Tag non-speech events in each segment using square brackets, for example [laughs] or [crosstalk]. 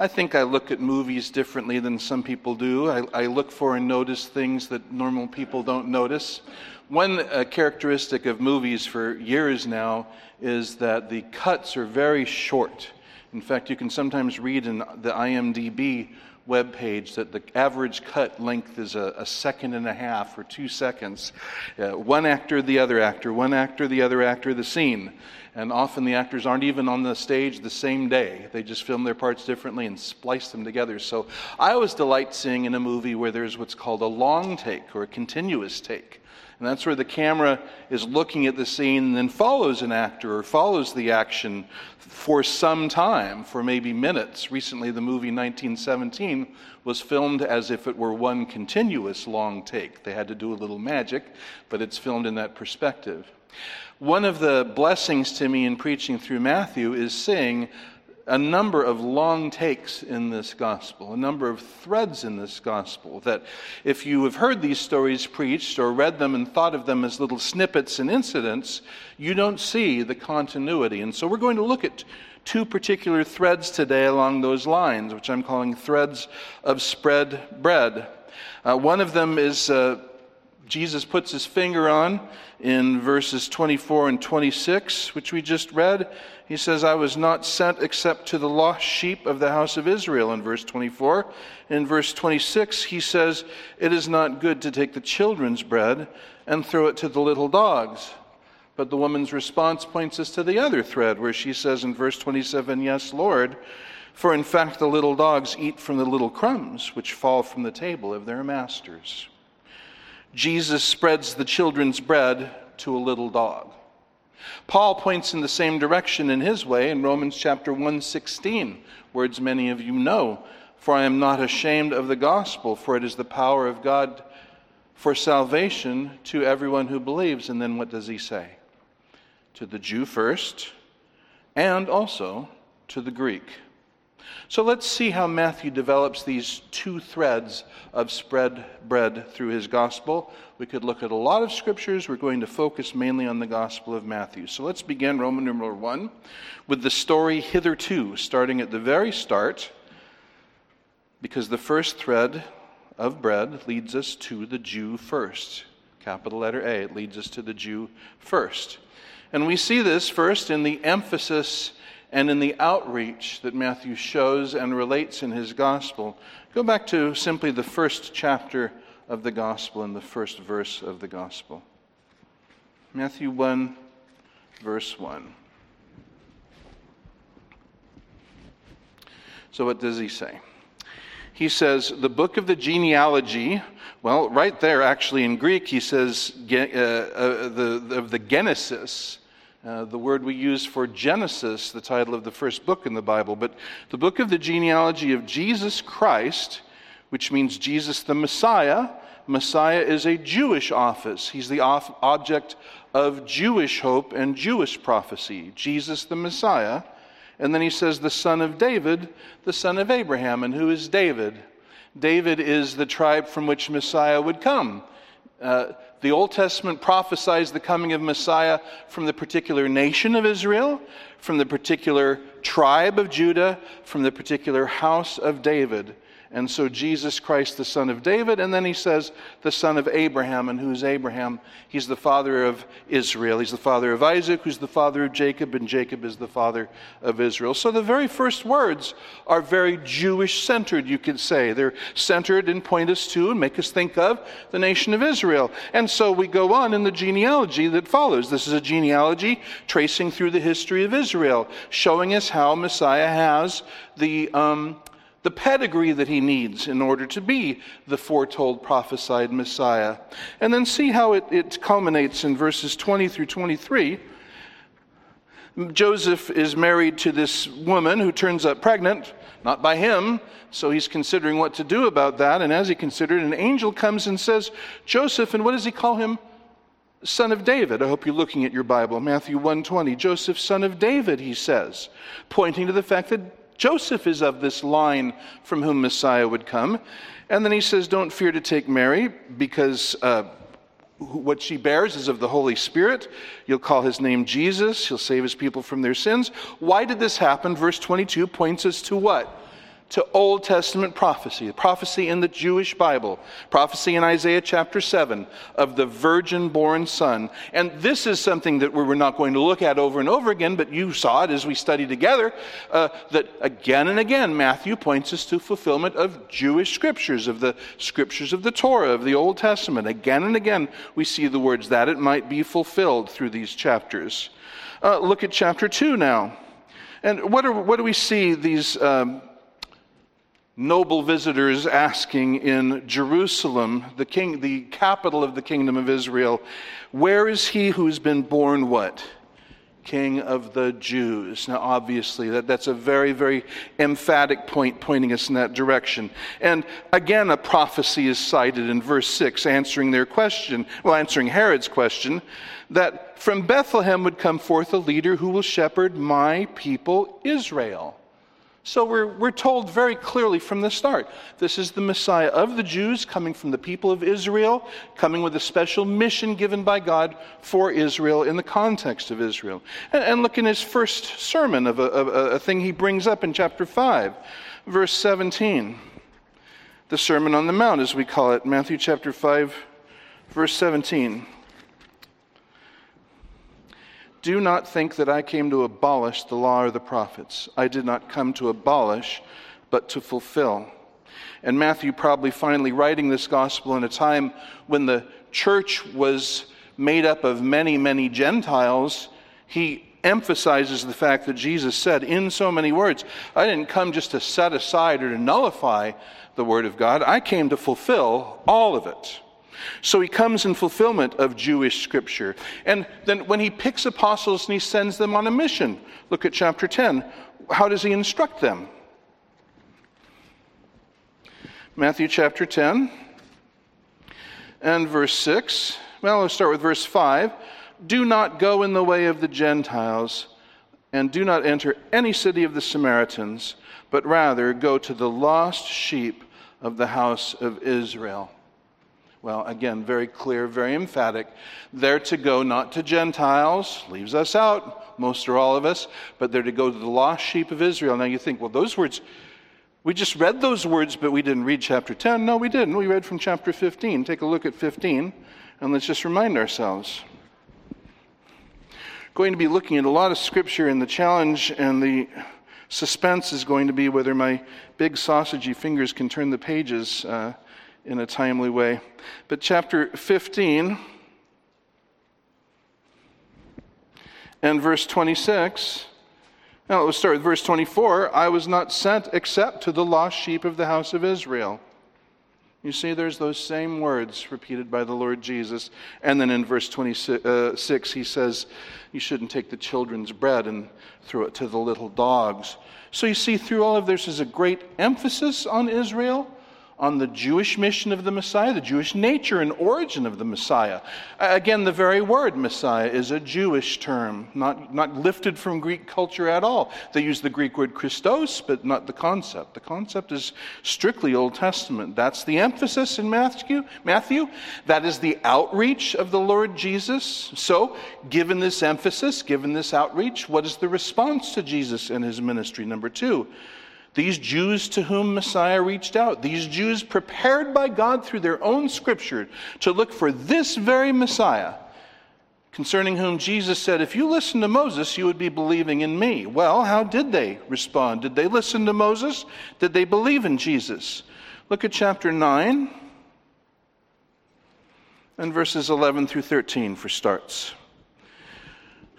I think I look at movies differently than some people do. I, I look for and notice things that normal people don't notice. One uh, characteristic of movies for years now is that the cuts are very short. In fact, you can sometimes read in the IMDb web page that the average cut length is a, a second and a half or two seconds. Uh, one actor, the other actor, one actor, the other actor, the scene. And often the actors aren't even on the stage the same day. They just film their parts differently and splice them together. So I always delight seeing in a movie where there's what's called a long take or a continuous take. And that's where the camera is looking at the scene and then follows an actor or follows the action for some time, for maybe minutes. Recently, the movie 1917 was filmed as if it were one continuous long take. They had to do a little magic, but it's filmed in that perspective. One of the blessings to me in preaching through Matthew is seeing a number of long takes in this gospel, a number of threads in this gospel. That if you have heard these stories preached or read them and thought of them as little snippets and incidents, you don't see the continuity. And so we're going to look at two particular threads today along those lines, which I'm calling threads of spread bread. Uh, one of them is uh, Jesus puts his finger on in verses 24 and 26, which we just read. He says, I was not sent except to the lost sheep of the house of Israel, in verse 24. In verse 26, he says, It is not good to take the children's bread and throw it to the little dogs. But the woman's response points us to the other thread, where she says in verse 27, Yes, Lord, for in fact the little dogs eat from the little crumbs which fall from the table of their masters. Jesus spreads the children's bread to a little dog. Paul points in the same direction in his way in Romans chapter 1:16, words many of you know, for I am not ashamed of the gospel, for it is the power of God for salvation to everyone who believes. And then what does he say? To the Jew first, and also to the Greek. So let's see how Matthew develops these two threads of spread bread through his gospel. We could look at a lot of scriptures. We're going to focus mainly on the gospel of Matthew. So let's begin Roman numeral 1 with the story hitherto, starting at the very start, because the first thread of bread leads us to the Jew first. Capital letter A, it leads us to the Jew first. And we see this first in the emphasis and in the outreach that Matthew shows and relates in his gospel. Go back to simply the first chapter of the gospel and the first verse of the gospel. Matthew 1, verse 1. So, what does he say? He says, the book of the genealogy, well, right there, actually in Greek, he says uh, uh, the, of the Genesis uh, the word we use for Genesis, the title of the first book in the Bible, but the book of the genealogy of Jesus Christ, which means Jesus the Messiah. Messiah is a Jewish office. He's the object of Jewish hope and Jewish prophecy. Jesus the Messiah. And then he says, the son of David, the son of Abraham. And who is David? David is the tribe from which Messiah would come. Uh, the Old Testament prophesies the coming of Messiah from the particular nation of Israel, from the particular tribe of Judah, from the particular house of David. And so Jesus Christ, the son of David, and then he says the son of Abraham. And who's Abraham? He's the father of Israel. He's the father of Isaac, who's the father of Jacob, and Jacob is the father of Israel. So the very first words are very Jewish centered, you could say. They're centered and point us to and make us think of the nation of Israel. And so we go on in the genealogy that follows. This is a genealogy tracing through the history of Israel, showing us how Messiah has the um, the pedigree that he needs in order to be the foretold prophesied Messiah. And then see how it, it culminates in verses 20 through 23. Joseph is married to this woman who turns up pregnant, not by him, so he's considering what to do about that. And as he considered, an angel comes and says, Joseph, and what does he call him? Son of David. I hope you're looking at your Bible. Matthew 1:20. Joseph, son of David, he says, pointing to the fact that Joseph is of this line from whom Messiah would come. And then he says, Don't fear to take Mary, because uh, what she bears is of the Holy Spirit. You'll call his name Jesus. He'll save his people from their sins. Why did this happen? Verse 22 points us to what? To Old Testament prophecy, prophecy in the Jewish Bible, prophecy in Isaiah chapter 7 of the virgin born son. And this is something that we're not going to look at over and over again, but you saw it as we studied together, uh, that again and again Matthew points us to fulfillment of Jewish scriptures, of the scriptures of the Torah, of the Old Testament. Again and again we see the words that it might be fulfilled through these chapters. Uh, look at chapter 2 now. And what, are, what do we see these um, noble visitors asking in Jerusalem, the, king, the capital of the kingdom of Israel, where is he who's been born what? King of the Jews. Now, obviously, that, that's a very, very emphatic point pointing us in that direction. And again, a prophecy is cited in verse 6, answering their question, well, answering Herod's question, that from Bethlehem would come forth a leader who will shepherd my people Israel. So we're, we're told very clearly from the start this is the Messiah of the Jews, coming from the people of Israel, coming with a special mission given by God for Israel in the context of Israel. And, and look in his first sermon of a, of a thing he brings up in chapter 5, verse 17. The Sermon on the Mount, as we call it, Matthew chapter 5, verse 17. Do not think that I came to abolish the law or the prophets. I did not come to abolish, but to fulfill. And Matthew, probably finally writing this gospel in a time when the church was made up of many, many Gentiles, he emphasizes the fact that Jesus said in so many words, I didn't come just to set aside or to nullify the Word of God, I came to fulfill all of it. So he comes in fulfillment of Jewish scripture. And then when he picks apostles and he sends them on a mission, look at chapter 10. How does he instruct them? Matthew chapter 10 and verse 6. Well, let's start with verse 5. Do not go in the way of the Gentiles, and do not enter any city of the Samaritans, but rather go to the lost sheep of the house of Israel. Well, again, very clear, very emphatic. They're to go not to Gentiles, leaves us out, most or all of us, but they're to go to the lost sheep of Israel. Now you think, well, those words, we just read those words, but we didn't read chapter 10. No, we didn't. We read from chapter 15. Take a look at 15, and let's just remind ourselves. Going to be looking at a lot of scripture, and the challenge and the suspense is going to be whether my big sausagey fingers can turn the pages. Uh, in a timely way. But chapter 15 and verse 26. Now let's start with verse 24. I was not sent except to the lost sheep of the house of Israel. You see, there's those same words repeated by the Lord Jesus. And then in verse 26, uh, he says, You shouldn't take the children's bread and throw it to the little dogs. So you see, through all of this is a great emphasis on Israel on the Jewish mission of the Messiah, the Jewish nature and origin of the Messiah. Again, the very word Messiah is a Jewish term, not, not lifted from Greek culture at all. They use the Greek word Christos, but not the concept. The concept is strictly Old Testament. That's the emphasis in Matthew. Matthew. That is the outreach of the Lord Jesus. So, given this emphasis, given this outreach, what is the response to Jesus and his ministry? Number two, these Jews to whom Messiah reached out, these Jews prepared by God through their own scripture to look for this very Messiah, concerning whom Jesus said, If you listen to Moses, you would be believing in me. Well, how did they respond? Did they listen to Moses? Did they believe in Jesus? Look at chapter 9 and verses 11 through 13 for starts.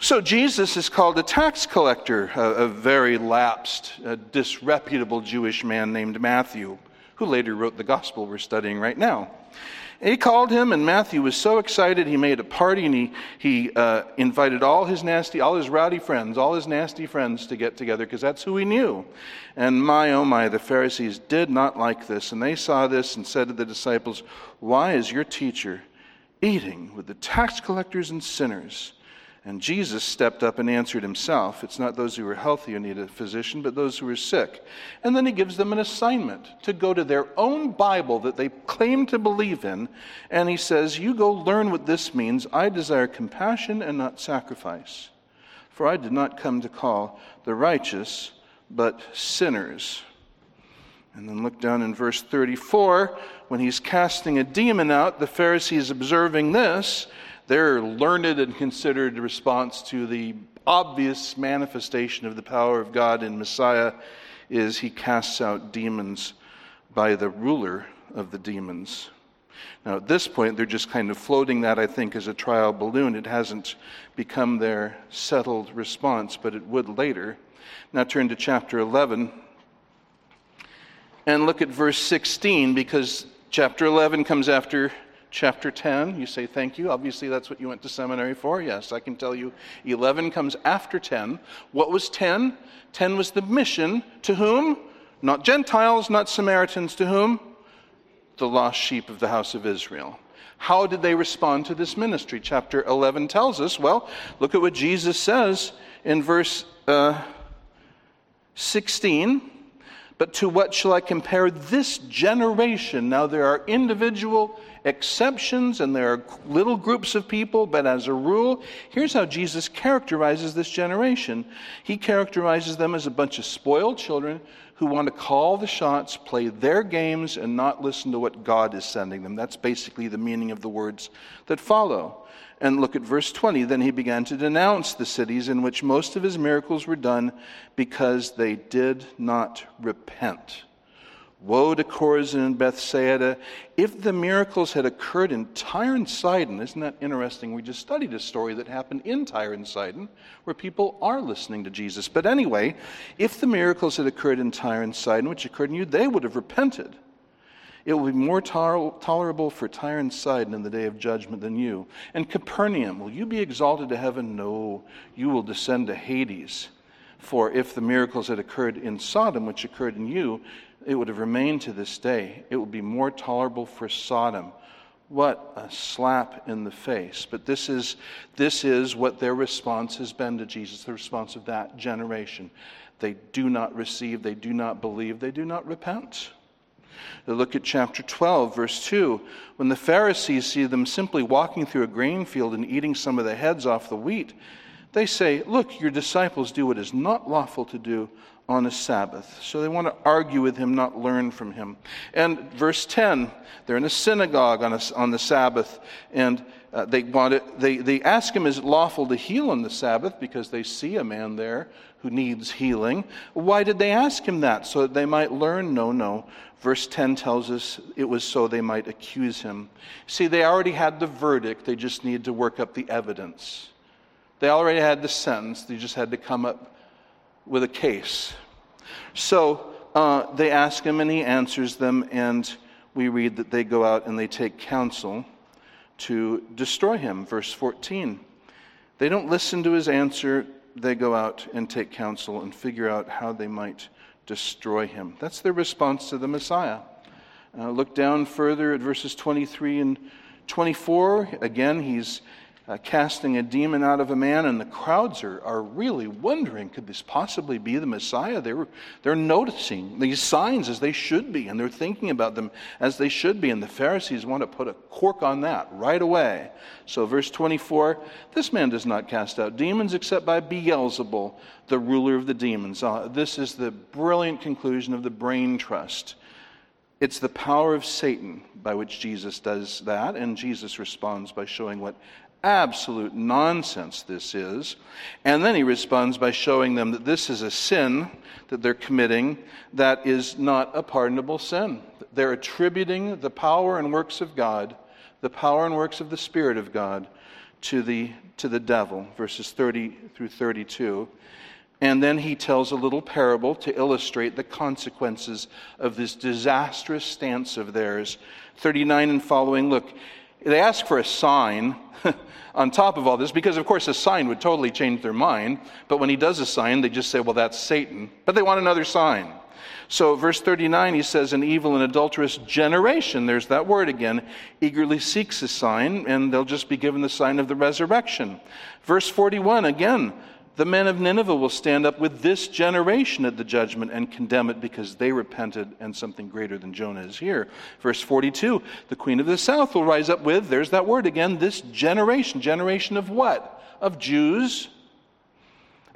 So Jesus is called a tax collector, a, a very lapsed, a disreputable Jewish man named Matthew, who later wrote the gospel we're studying right now. he called him, and Matthew was so excited he made a party and he, he uh, invited all his nasty, all his rowdy friends, all his nasty friends to get together because that's who he knew. And my, oh my, the Pharisees did not like this. And they saw this and said to the disciples, Why is your teacher eating with the tax collectors and sinners? And Jesus stepped up and answered himself. It's not those who are healthy who need a physician, but those who are sick. And then he gives them an assignment to go to their own Bible that they claim to believe in. And he says, You go learn what this means. I desire compassion and not sacrifice. For I did not come to call the righteous, but sinners. And then look down in verse 34. When he's casting a demon out, the Pharisees observing this, their learned and considered response to the obvious manifestation of the power of God in Messiah is he casts out demons by the ruler of the demons. Now, at this point, they're just kind of floating that, I think, as a trial balloon. It hasn't become their settled response, but it would later. Now, turn to chapter 11 and look at verse 16 because chapter 11 comes after chapter 10. You say, Thank you. Obviously, that's what you went to seminary for. Yes, I can tell you 11 comes after 10. What was 10? 10 was the mission to whom? Not Gentiles, not Samaritans. To whom? The lost sheep of the house of Israel. How did they respond to this ministry? Chapter 11 tells us. Well, look at what Jesus says in verse uh, 16. But to what shall I compare this generation? Now, there are individual exceptions and there are little groups of people, but as a rule, here's how Jesus characterizes this generation. He characterizes them as a bunch of spoiled children who want to call the shots, play their games, and not listen to what God is sending them. That's basically the meaning of the words that follow. And look at verse 20. Then he began to denounce the cities in which most of his miracles were done because they did not repent. Woe to Chorazin and Bethsaida. If the miracles had occurred in Tyre and Sidon, isn't that interesting? We just studied a story that happened in Tyre and Sidon where people are listening to Jesus. But anyway, if the miracles had occurred in Tyre and Sidon, which occurred in you, they would have repented. It will be more tolerable for Tyre and Sidon in the day of judgment than you. And Capernaum, will you be exalted to heaven? No, you will descend to Hades. For if the miracles had occurred in Sodom, which occurred in you, it would have remained to this day. It would be more tolerable for Sodom. What a slap in the face. But this is, this is what their response has been to Jesus, the response of that generation. They do not receive, they do not believe, they do not repent. Look at chapter 12, verse 2. When the Pharisees see them simply walking through a grain field and eating some of the heads off the wheat, they say, Look, your disciples do what is not lawful to do on a Sabbath. So they want to argue with him, not learn from him. And verse 10, they're in a synagogue on, a, on the Sabbath, and uh, they, want it, they, they ask him, Is it lawful to heal on the Sabbath? Because they see a man there who needs healing. Why did they ask him that? So that they might learn? No, no. Verse 10 tells us it was so they might accuse him. See, they already had the verdict, they just needed to work up the evidence. They already had the sentence, they just had to come up with a case. So uh, they ask him, and he answers them, and we read that they go out and they take counsel to destroy him. Verse 14. They don't listen to his answer, they go out and take counsel and figure out how they might destroy him. That's their response to the Messiah. Uh, look down further at verses 23 and 24. Again, he's uh, casting a demon out of a man, and the crowds are, are really wondering could this possibly be the Messiah? They're, they're noticing these signs as they should be, and they're thinking about them as they should be, and the Pharisees want to put a cork on that right away. So, verse 24 this man does not cast out demons except by Beelzebul, the ruler of the demons. Uh, this is the brilliant conclusion of the brain trust. It's the power of Satan by which Jesus does that, and Jesus responds by showing what absolute nonsense this is. And then he responds by showing them that this is a sin that they're committing that is not a pardonable sin. They're attributing the power and works of God, the power and works of the Spirit of God, to the, to the devil, verses 30 through 32. And then he tells a little parable to illustrate the consequences of this disastrous stance of theirs. 39 and following, look, they ask for a sign [laughs] on top of all this because, of course, a sign would totally change their mind. But when he does a sign, they just say, well, that's Satan. But they want another sign. So, verse 39, he says, An evil and adulterous generation, there's that word again, eagerly seeks a sign, and they'll just be given the sign of the resurrection. Verse 41, again, the men of Nineveh will stand up with this generation at the judgment and condemn it because they repented and something greater than Jonah is here. Verse 42 The queen of the south will rise up with, there's that word again, this generation. Generation of what? Of Jews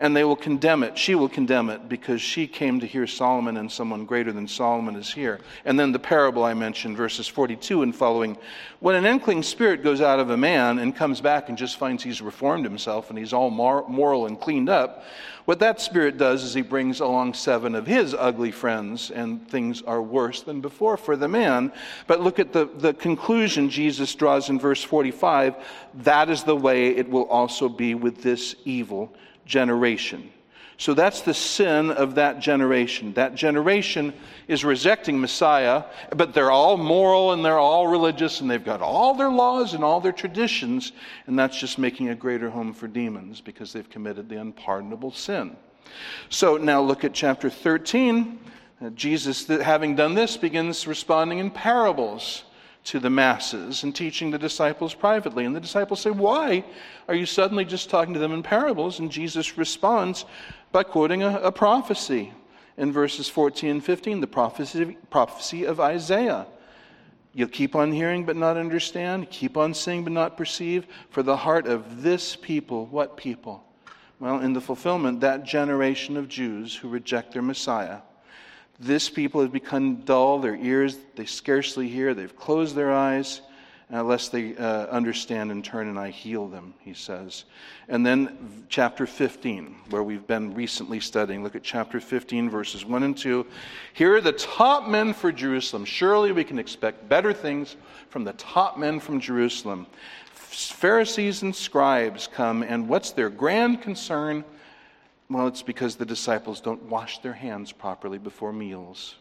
and they will condemn it. She will condemn it because she came to hear Solomon, and someone greater than Solomon is here. And then the parable I mentioned, verses 42 and following. When an unclean spirit goes out of a man and comes back and just finds he's reformed himself and he's all moral and cleaned up, what that spirit does is he brings along seven of his ugly friends, and things are worse than before for the man. But look at the, the conclusion Jesus draws in verse 45 that is the way it will also be with this evil generation. So that's the sin of that generation. That generation is rejecting Messiah, but they're all moral and they're all religious and they've got all their laws and all their traditions, and that's just making a greater home for demons because they've committed the unpardonable sin. So now look at chapter 13. Uh, Jesus, having done this, begins responding in parables to the masses and teaching the disciples privately. And the disciples say, Why are you suddenly just talking to them in parables? And Jesus responds by quoting a, a prophecy in verses 14 and 15, the prophecy, prophecy of Isaiah. You'll keep on hearing but not understand, keep on seeing but not perceive, for the heart of this people, what people? Well, in the fulfillment, that generation of Jews who reject their Messiah this people have become dull, their ears, they scarcely hear, they've closed their eyes, unless they uh, understand and turn and I heal them, he says. And then chapter 15, where we've been recently studying. Look at chapter 15, verses 1 and 2. Here are the top men for Jerusalem. Surely we can expect better things from the top men from Jerusalem. Pharisees and scribes come, and what's their grand concern? Well, it's because the disciples don't wash their hands properly before meals.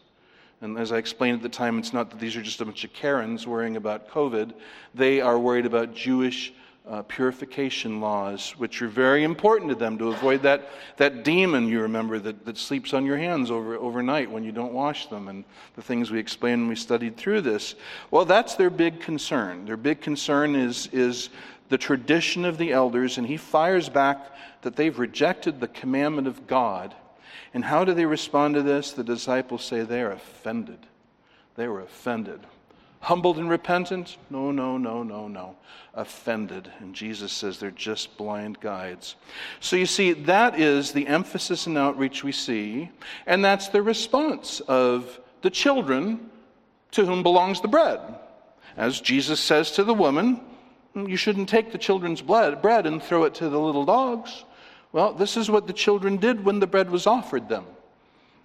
And as I explained at the time, it's not that these are just a bunch of Karens worrying about COVID. They are worried about Jewish uh, purification laws, which are very important to them to avoid that, that demon, you remember, that, that sleeps on your hands over, overnight when you don't wash them, and the things we explained when we studied through this. Well, that's their big concern. Their big concern is, is the tradition of the elders, and he fires back that they've rejected the commandment of God. And how do they respond to this? The disciples say they are offended. They were offended. Humbled and repentant? No, no, no, no, no. Offended. And Jesus says they're just blind guides. So you see, that is the emphasis and outreach we see, and that's the response of the children to whom belongs the bread. As Jesus says to the woman, you shouldn't take the children's bread and throw it to the little dogs. Well, this is what the children did when the bread was offered them.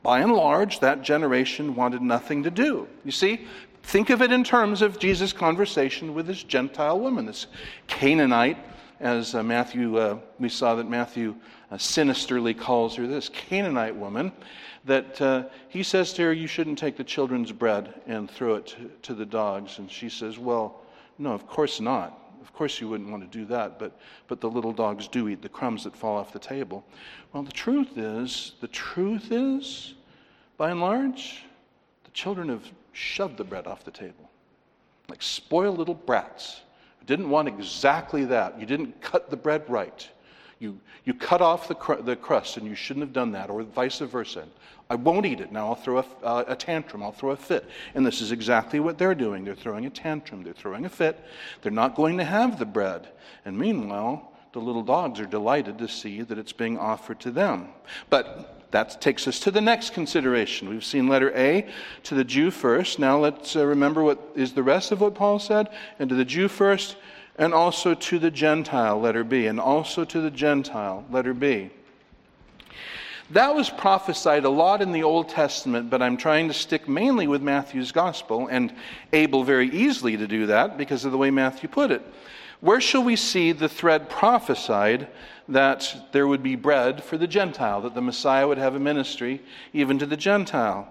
By and large, that generation wanted nothing to do. You see, think of it in terms of Jesus' conversation with this Gentile woman, this Canaanite, as uh, Matthew, uh, we saw that Matthew uh, sinisterly calls her this Canaanite woman, that uh, he says to her, You shouldn't take the children's bread and throw it to, to the dogs. And she says, Well, no, of course not. Of course, you wouldn't want to do that, but, but the little dogs do eat the crumbs that fall off the table. Well, the truth is, the truth is, by and large, the children have shoved the bread off the table. Like spoiled little brats. Didn't want exactly that. You didn't cut the bread right. You, you cut off the, cr- the crust, and you shouldn't have done that, or vice versa. I won't eat it. Now I'll throw a, uh, a, tantrum. I'll throw a fit. And this is exactly what they're doing. They're throwing a tantrum. They're throwing a fit. They're not going to have the bread. And meanwhile, the little dogs are delighted to see that it's being offered to them. But that takes us to the next consideration. We've seen letter A to the Jew first. Now let's uh, remember what is the rest of what Paul said. And to the Jew first, and also to the Gentile, letter B, and also to the Gentile, letter B. That was prophesied a lot in the Old Testament, but I'm trying to stick mainly with Matthew's gospel and able very easily to do that because of the way Matthew put it. Where shall we see the thread prophesied that there would be bread for the Gentile, that the Messiah would have a ministry even to the Gentile?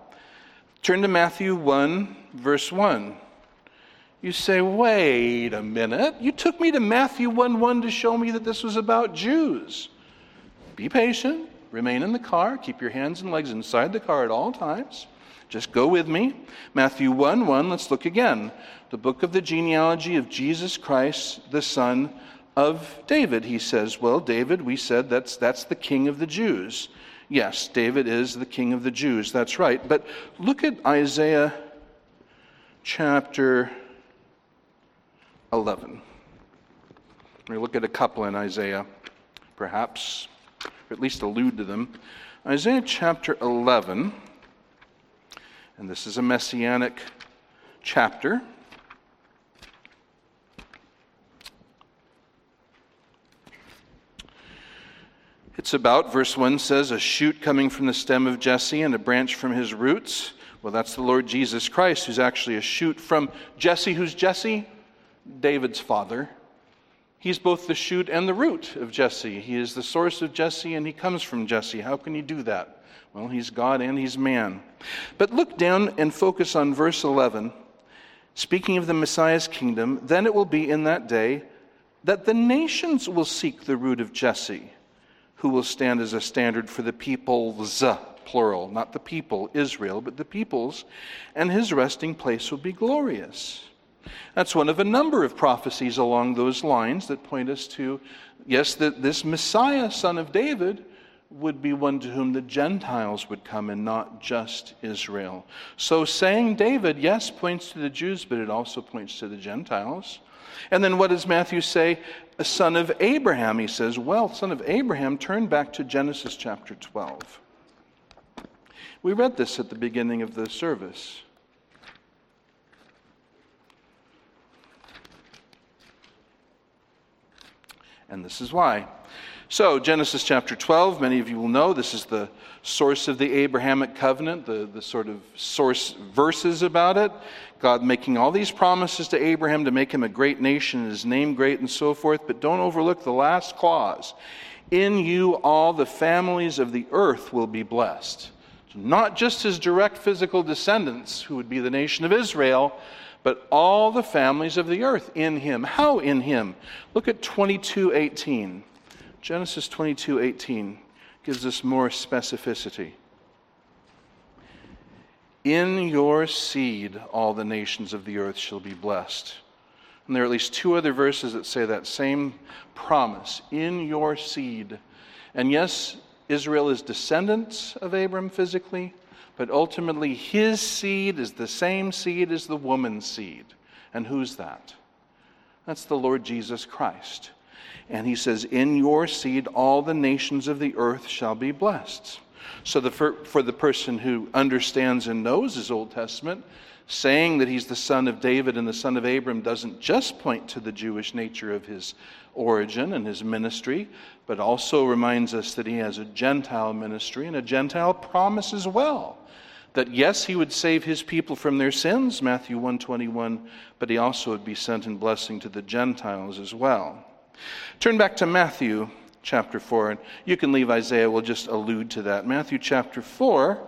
Turn to Matthew 1, verse 1. You say, wait a minute. You took me to Matthew 1 1 to show me that this was about Jews. Be patient. Remain in the car. Keep your hands and legs inside the car at all times. Just go with me. Matthew 1 1. Let's look again. The book of the genealogy of Jesus Christ, the son of David. He says, Well, David, we said that's, that's the king of the Jews. Yes, David is the king of the Jews. That's right. But look at Isaiah chapter 11. We look at a couple in Isaiah, perhaps or at least allude to them. Isaiah chapter 11, and this is a messianic chapter. It's about, verse 1 says, a shoot coming from the stem of Jesse and a branch from his roots. Well, that's the Lord Jesus Christ, who's actually a shoot from Jesse. Who's Jesse? David's father. He's both the shoot and the root of Jesse. He is the source of Jesse and he comes from Jesse. How can he do that? Well, he's God and he's man. But look down and focus on verse 11. Speaking of the Messiah's kingdom, then it will be in that day that the nations will seek the root of Jesse who will stand as a standard for the peoples, plural, not the people, Israel, but the peoples, and his resting place will be glorious. That's one of a number of prophecies along those lines that point us to, yes, that this Messiah, son of David, would be one to whom the Gentiles would come and not just Israel. So saying David, yes, points to the Jews, but it also points to the Gentiles. And then what does Matthew say? A son of Abraham. He says, well, son of Abraham, turn back to Genesis chapter 12. We read this at the beginning of the service. And this is why. So, Genesis chapter 12, many of you will know this is the source of the Abrahamic covenant, the, the sort of source verses about it. God making all these promises to Abraham to make him a great nation, his name great, and so forth. But don't overlook the last clause In you, all the families of the earth will be blessed. So not just his direct physical descendants, who would be the nation of Israel, but all the families of the earth in him. How in him? Look at 22:18. Genesis 22:18 gives us more specificity. In your seed, all the nations of the earth shall be blessed. And there are at least two other verses that say that same promise in your seed. And yes, Israel is descendants of Abram physically, but ultimately his seed is the same seed as the woman's seed. And who's that? That's the Lord Jesus Christ. And he says, In your seed, all the nations of the earth shall be blessed. So, the, for, for the person who understands and knows his Old Testament, saying that he's the son of David and the son of Abram doesn't just point to the Jewish nature of his origin and his ministry, but also reminds us that he has a Gentile ministry and a Gentile promise as well. That yes, he would save his people from their sins, Matthew 121, but he also would be sent in blessing to the Gentiles as well. Turn back to Matthew chapter 4, and you can leave Isaiah, we'll just allude to that. Matthew chapter 4,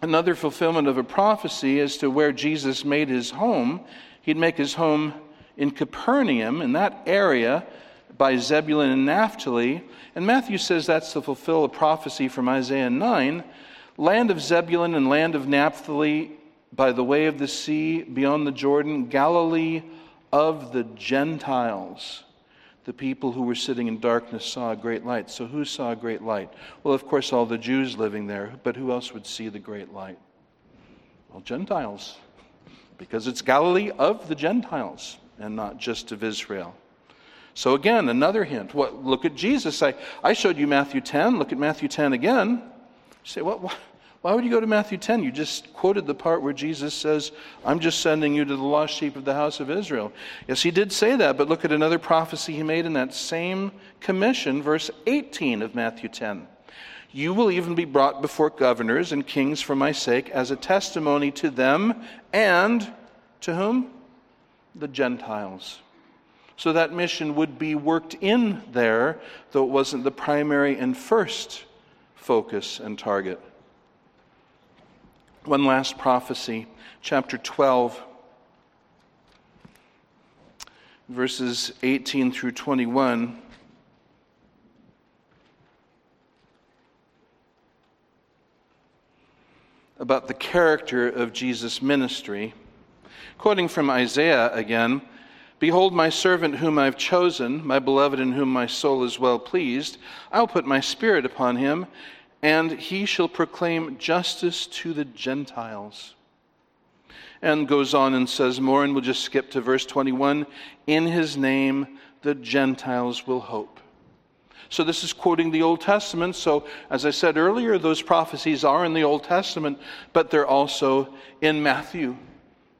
another fulfillment of a prophecy as to where Jesus made his home. He'd make his home in Capernaum, in that area by Zebulun and Naphtali. And Matthew says that's to fulfill a prophecy from Isaiah 9 land of Zebulun and land of Naphtali by the way of the sea beyond the Jordan, Galilee of the Gentiles the people who were sitting in darkness saw a great light. So, who saw a great light? Well, of course, all the Jews living there, but who else would see the great light? Well, Gentiles, because it's Galilee of the Gentiles and not just of Israel. So, again, another hint. What, look at Jesus. I, I showed you Matthew 10. Look at Matthew 10 again. You say, what, what? Why would you go to Matthew 10? You just quoted the part where Jesus says, I'm just sending you to the lost sheep of the house of Israel. Yes, he did say that, but look at another prophecy he made in that same commission, verse 18 of Matthew 10. You will even be brought before governors and kings for my sake as a testimony to them and to whom? The Gentiles. So that mission would be worked in there, though it wasn't the primary and first focus and target. One last prophecy, chapter 12, verses 18 through 21. About the character of Jesus' ministry. Quoting from Isaiah again Behold, my servant whom I've chosen, my beloved in whom my soul is well pleased. I'll put my spirit upon him and he shall proclaim justice to the Gentiles. And goes on and says more, and we'll just skip to verse 21 In his name the Gentiles will hope. So, this is quoting the Old Testament. So, as I said earlier, those prophecies are in the Old Testament, but they're also in Matthew.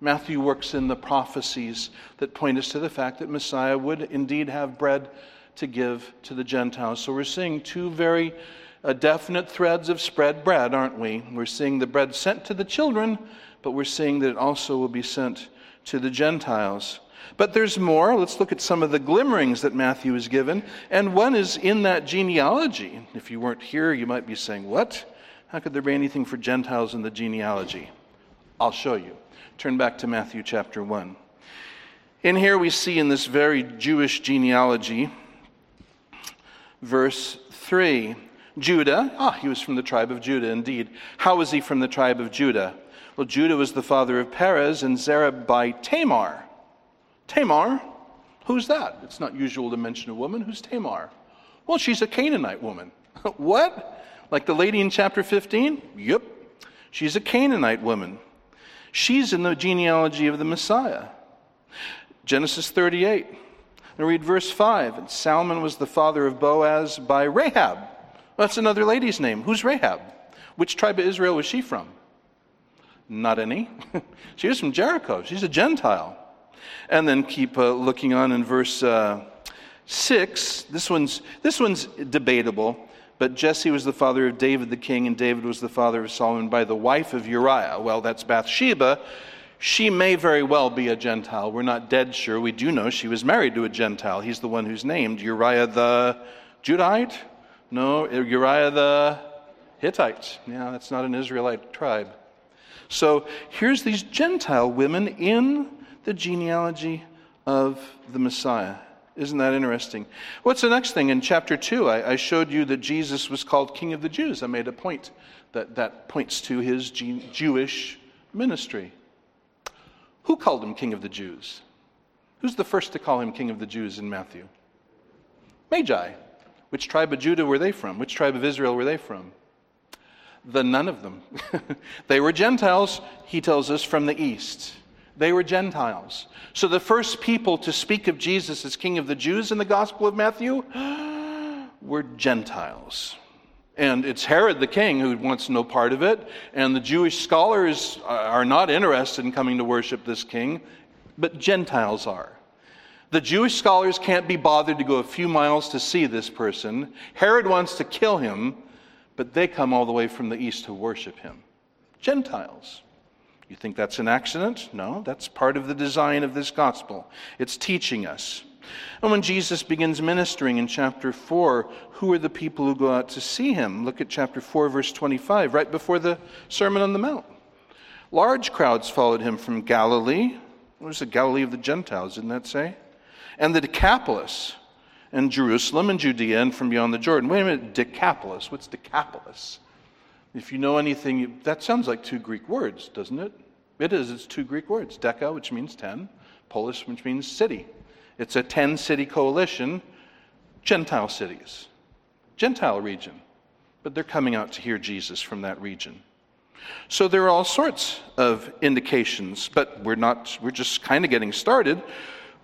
Matthew works in the prophecies that point us to the fact that Messiah would indeed have bread to give to the Gentiles. So, we're seeing two very definite threads of spread bread, aren't we? We're seeing the bread sent to the children, but we're seeing that it also will be sent to the Gentiles. But there's more. Let's look at some of the glimmerings that Matthew is given. And one is in that genealogy. If you weren't here, you might be saying, What? How could there be anything for Gentiles in the genealogy? I'll show you. Turn back to Matthew chapter 1. In here, we see in this very Jewish genealogy, verse 3 Judah, ah, he was from the tribe of Judah indeed. How was he from the tribe of Judah? Well, Judah was the father of Perez and Zerah by Tamar. Tamar, who's that? It's not usual to mention a woman. Who's Tamar? Well, she's a Canaanite woman. [laughs] what? Like the lady in chapter 15? Yep. She's a Canaanite woman. She's in the genealogy of the Messiah. Genesis 38. I read verse 5. And Salmon was the father of Boaz by Rahab. That's another lady's name. Who's Rahab? Which tribe of Israel was she from? Not any. [laughs] she was from Jericho. She's a Gentile. And then keep uh, looking on in verse uh, 6. This one's, this one's debatable, but Jesse was the father of David the king, and David was the father of Solomon by the wife of Uriah. Well, that's Bathsheba. She may very well be a Gentile. We're not dead sure. We do know she was married to a Gentile. He's the one who's named Uriah the Judite? No, Uriah the Hittite. Yeah, that's not an Israelite tribe. So here's these Gentile women in the genealogy of the Messiah. Isn't that interesting? What's the next thing? In chapter 2, I, I, showed you that Jesus was called King of the Jews. I made a point that that points to his G- Jewish ministry. Who called him King of the Jews? Who's the first to call him King of the Jews in Matthew? Magi. Which tribe of Judah were they from? Which tribe of Israel were they from? The none of them. [laughs] they were Gentiles, he tells us, from the east. They were Gentiles. So the first people to speak of Jesus as King of the Jews in the Gospel of Matthew [gasps] were Gentiles. And it's Herod the king who wants no part of it. And the Jewish scholars are not interested in coming to worship this king, but Gentiles are. The Jewish scholars can't be bothered to go a few miles to see this person. Herod wants to kill him, but they come all the way from the east to worship him. Gentiles. You think that's an accident? No, that's part of the design of this gospel. It's teaching us. And when Jesus begins ministering in chapter 4, who are the people who go out to see him? Look at chapter 4, verse 25, right before the Sermon on the Mount. Large crowds followed him from Galilee. It was the Galilee of the Gentiles, didn't that say? And the Decapolis, and Jerusalem and Judea, and from beyond the Jordan. Wait a minute, Decapolis. What's Decapolis? If you know anything, that sounds like two Greek words, doesn't it? It is, it's two Greek words Deca, which means ten, polis, which means city. It's a 10 city coalition, Gentile cities, Gentile region. But they're coming out to hear Jesus from that region. So there are all sorts of indications, but we're not, we're just kind of getting started.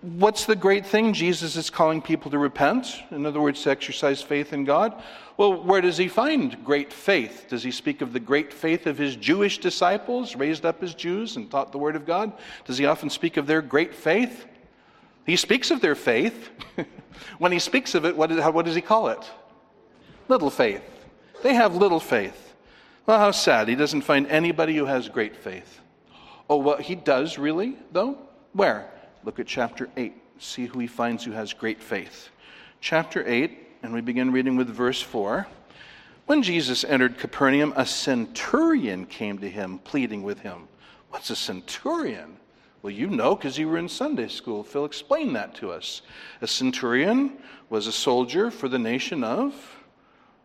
What's the great thing? Jesus is calling people to repent, in other words, to exercise faith in God. Well, where does he find great faith? Does he speak of the great faith of his Jewish disciples, raised up as Jews and taught the Word of God? Does he often speak of their great faith? He speaks of their faith. [laughs] when he speaks of it, what, is, what does he call it? Little faith. They have little faith. Well, how sad. He doesn't find anybody who has great faith. Oh, well, he does really, though? Where? Look at chapter 8. See who he finds who has great faith. Chapter 8, and we begin reading with verse 4. When Jesus entered Capernaum, a centurion came to him, pleading with him. What's a centurion? Well, you know because you were in Sunday school. Phil explained that to us. A centurion was a soldier for the nation of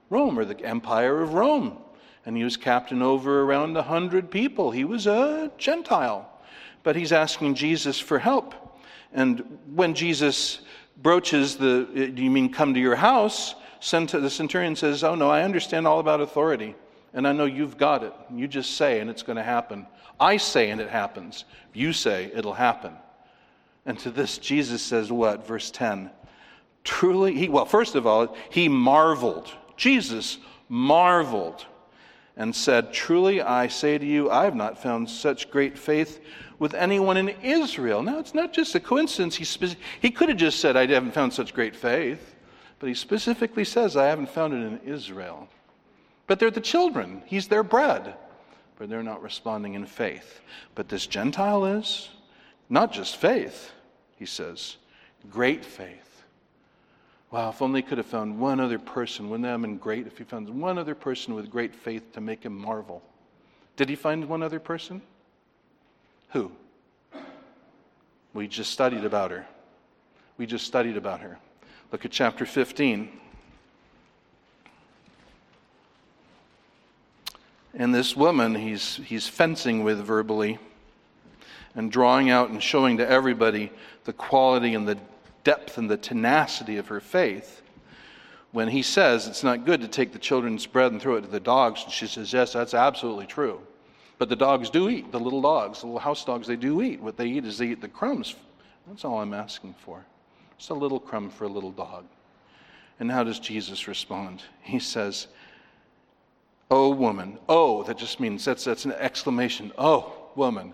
Rome, or the empire of Rome. And he was captain over around a hundred people. He was a Gentile. But he's asking Jesus for help. And when Jesus broaches the, do you mean come to your house? The centurion says, Oh, no, I understand all about authority. And I know you've got it. You just say, and it's going to happen. I say, and it happens. You say, it'll happen. And to this, Jesus says, What? Verse 10 Truly, he, well, first of all, he marveled. Jesus marveled and said, Truly, I say to you, I have not found such great faith with anyone in Israel. Now, it's not just a coincidence. He, speci- he could have just said, I haven't found such great faith. But he specifically says, I haven't found it in Israel. But they're the children, he's their bread. But they're not responding in faith. But this Gentile is not just faith, he says, great faith. Wow, if only he could have found one other person. Wouldn't that have been great if he found one other person with great faith to make him marvel? Did he find one other person? Who? We just studied about her. We just studied about her. Look at chapter 15. And this woman, he's, he's fencing with verbally and drawing out and showing to everybody the quality and the depth and the tenacity of her faith when he says it's not good to take the children's bread and throw it to the dogs. And she says, Yes, that's absolutely true. But the dogs do eat, the little dogs, the little house dogs, they do eat. What they eat is they eat the crumbs. That's all I'm asking for. Just a little crumb for a little dog. And how does Jesus respond? He says, Oh, woman. Oh, that just means that's, that's an exclamation. Oh, woman.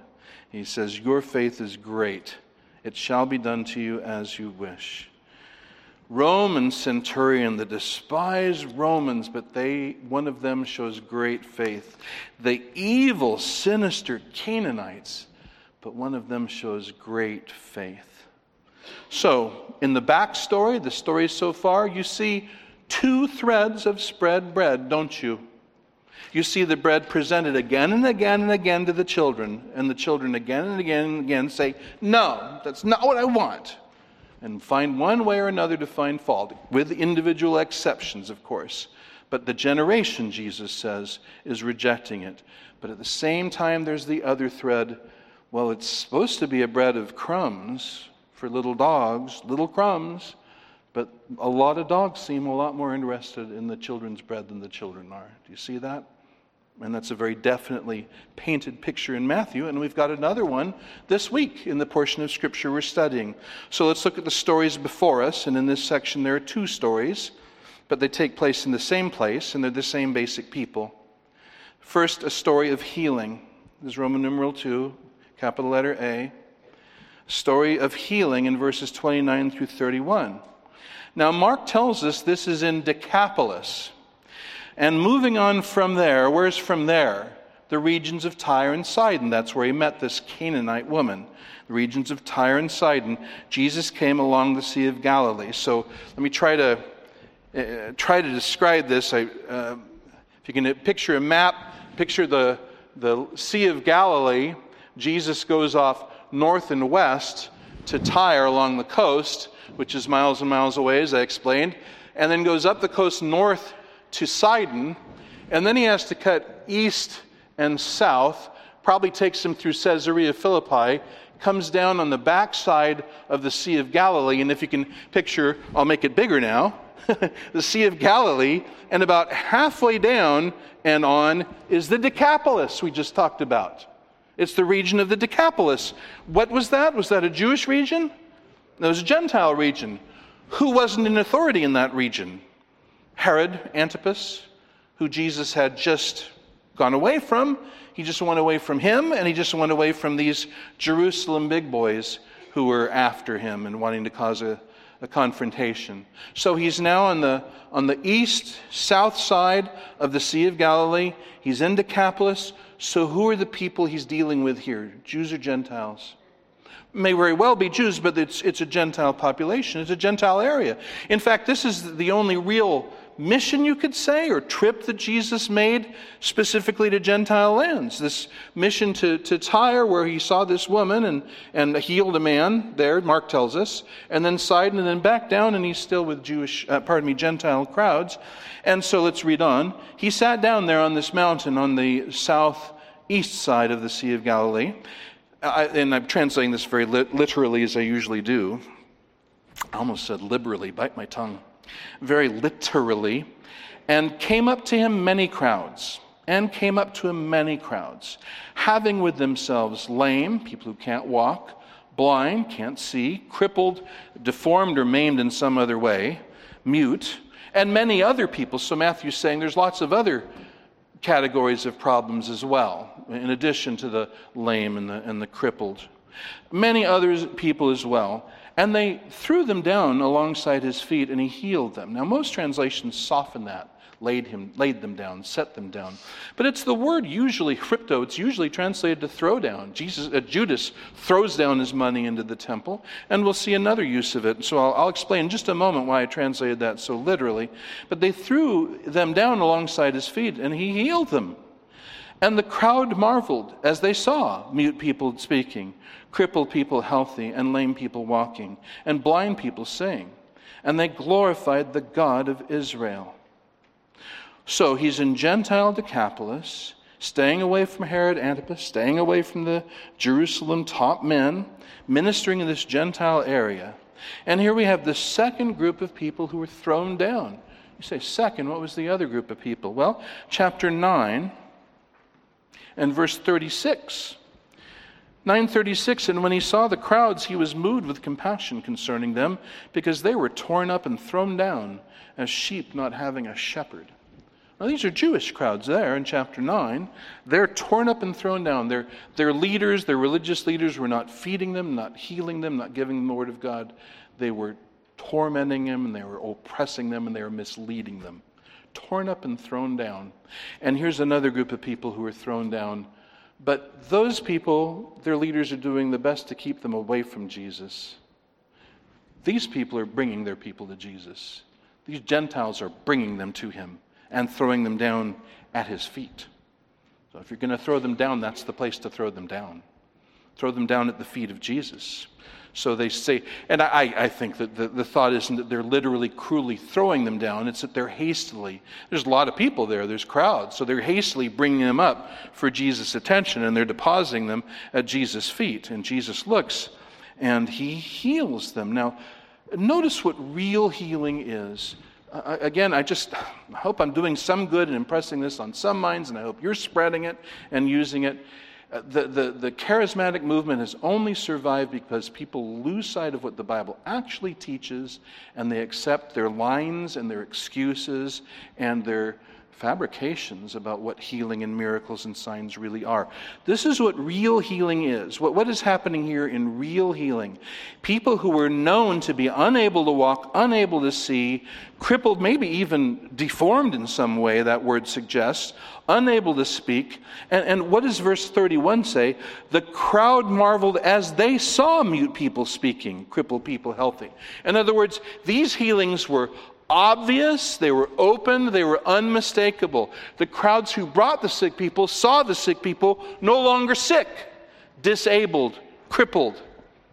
He says, Your faith is great. It shall be done to you as you wish. Roman centurion, the despised Romans, but they, one of them shows great faith. The evil, sinister Canaanites, but one of them shows great faith. So, in the backstory, the story so far, you see two threads of spread bread, don't you? You see the bread presented again and again and again to the children, and the children again and again and again say, No, that's not what I want. And find one way or another to find fault, with individual exceptions, of course. But the generation, Jesus says, is rejecting it. But at the same time, there's the other thread. Well, it's supposed to be a bread of crumbs for little dogs, little crumbs. But a lot of dogs seem a lot more interested in the children's bread than the children are. Do you see that? And that's a very definitely painted picture in Matthew. And we've got another one this week in the portion of Scripture we're studying. So let's look at the stories before us. And in this section, there are two stories, but they take place in the same place, and they're the same basic people. First, a story of healing. This is Roman numeral 2, capital letter A. Story of healing in verses 29 through 31. Now, Mark tells us this is in Decapolis. And moving on from there, where's from there? The regions of Tyre and Sidon. That's where he met this Canaanite woman. The regions of Tyre and Sidon. Jesus came along the Sea of Galilee. So let me try to uh, try to describe this. I, uh, if you can picture a map, picture the the Sea of Galilee. Jesus goes off north and west to Tyre along the coast, which is miles and miles away, as I explained, and then goes up the coast north to Sidon, and then he has to cut east and south, probably takes him through Caesarea Philippi, comes down on the backside of the Sea of Galilee, and if you can picture, I'll make it bigger now, [laughs] the Sea of Galilee, and about halfway down and on is the Decapolis we just talked about. It's the region of the Decapolis. What was that? Was that a Jewish region? No, it was a Gentile region. Who wasn't in authority in that region? Herod Antipas, who Jesus had just gone away from. He just went away from him, and he just went away from these Jerusalem big boys who were after him and wanting to cause a, a confrontation. So he's now on the, on the east, south side of the Sea of Galilee. He's in Decapolis. So who are the people he's dealing with here? Jews or Gentiles? may very well be Jews, but it's, it's a Gentile population. It's a Gentile area. In fact, this is the only real mission, you could say, or trip that Jesus made specifically to Gentile lands. This mission to, to Tyre, where he saw this woman and, and healed a man there, Mark tells us, and then Sidon, and then back down, and he's still with Jewish, uh, pardon me, Gentile crowds. And so let's read on. He sat down there on this mountain on the southeast side of the Sea of Galilee. I, and I'm translating this very literally as I usually do. I almost said liberally, bite my tongue very literally, and came up to him many crowds, and came up to him many crowds, having with themselves lame, people who can't walk, blind, can't see, crippled, deformed, or maimed in some other way, mute, and many other people. So Matthew's saying there's lots of other categories of problems as well, in addition to the lame and the, and the crippled. Many other people as well. And they threw them down alongside his feet, and he healed them. Now, most translations soften that laid, him, laid them down, set them down. But it's the word usually, crypto, it's usually translated to throw down. Jesus, uh, Judas throws down his money into the temple, and we'll see another use of it. So I'll, I'll explain in just a moment why I translated that so literally. But they threw them down alongside his feet, and he healed them. And the crowd marveled as they saw mute people speaking, crippled people healthy, and lame people walking, and blind people seeing. And they glorified the God of Israel. So he's in Gentile Decapolis, staying away from Herod Antipas, staying away from the Jerusalem top men, ministering in this Gentile area. And here we have the second group of people who were thrown down. You say, second, what was the other group of people? Well, chapter 9 and verse 36. 936 And when he saw the crowds, he was moved with compassion concerning them, because they were torn up and thrown down as sheep not having a shepherd. Now, these are Jewish crowds there in chapter 9. They're torn up and thrown down. Their, their leaders, their religious leaders, were not feeding them, not healing them, not giving them the word of God. They were tormenting them, and they were oppressing them, and they were misleading them. Torn up and thrown down. And here's another group of people who are thrown down. But those people, their leaders are doing the best to keep them away from Jesus. These people are bringing their people to Jesus. These Gentiles are bringing them to him and throwing them down at his feet. So if you're going to throw them down, that's the place to throw them down. Throw them down at the feet of Jesus. So they say, and I, I think that the, the thought isn't that they're literally cruelly throwing them down, it's that they're hastily, there's a lot of people there, there's crowds, so they're hastily bringing them up for Jesus' attention and they're depositing them at Jesus' feet. And Jesus looks and he heals them. Now, notice what real healing is again, I just hope I'm doing some good and impressing this on some minds, and I hope you're spreading it and using it. Uh, the, the, the charismatic movement has only survived because people lose sight of what the Bible actually teaches and they accept their lines and their excuses and their fabrications about what healing and miracles and signs really are. This is what real healing is. What, what is happening here in real healing? People who were known to be unable to walk, unable to see, crippled, maybe even deformed in some way, that word suggests, unable to speak. And, and what does verse 31 say? The crowd marveled as they saw mute people speaking, crippled people healthy. In other words, these healings were obvious, they were open, they were unmistakable. The crowds who brought the sick people saw the sick people no longer sick, disabled, crippled,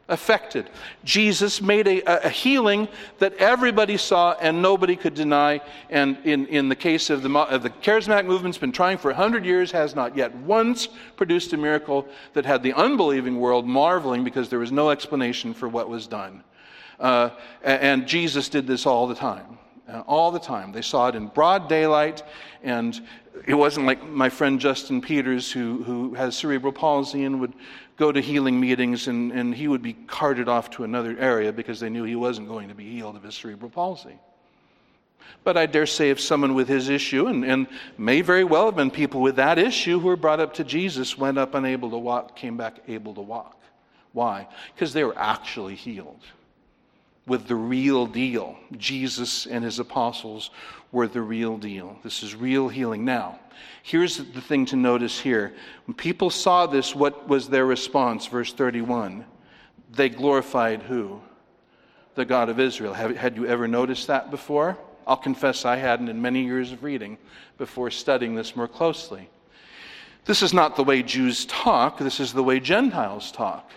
affected. Jesus made a, a, healing that everybody saw and nobody could deny. And in, in the case of the, of the charismatic movement, has been trying for 100 years, has not yet once produced a miracle that had the unbelieving world marveling because there was no explanation for what was done. Uh, and Jesus did this all the time uh, all the time. They saw it in broad daylight, and it wasn't like my friend Justin Peters, who, who has cerebral palsy and would go to healing meetings, and, and he would be carted off to another area because they knew he wasn't going to be healed of his cerebral palsy. But I dare say if someone with his issue, and, and may very well have been people with that issue who were brought up to Jesus, went up unable to walk, came back able to walk. Why? Because they were actually healed with the real deal. Jesus and his apostles were the real deal. This is real healing. Now, here's the thing to notice here. When people saw this, what was their response? Verse 31. They glorified who? The God of Israel. Have, had you ever noticed that before? I'll confess I hadn't in many years of reading before studying this more closely. This is not the way Jews talk, this is the way Gentiles talk.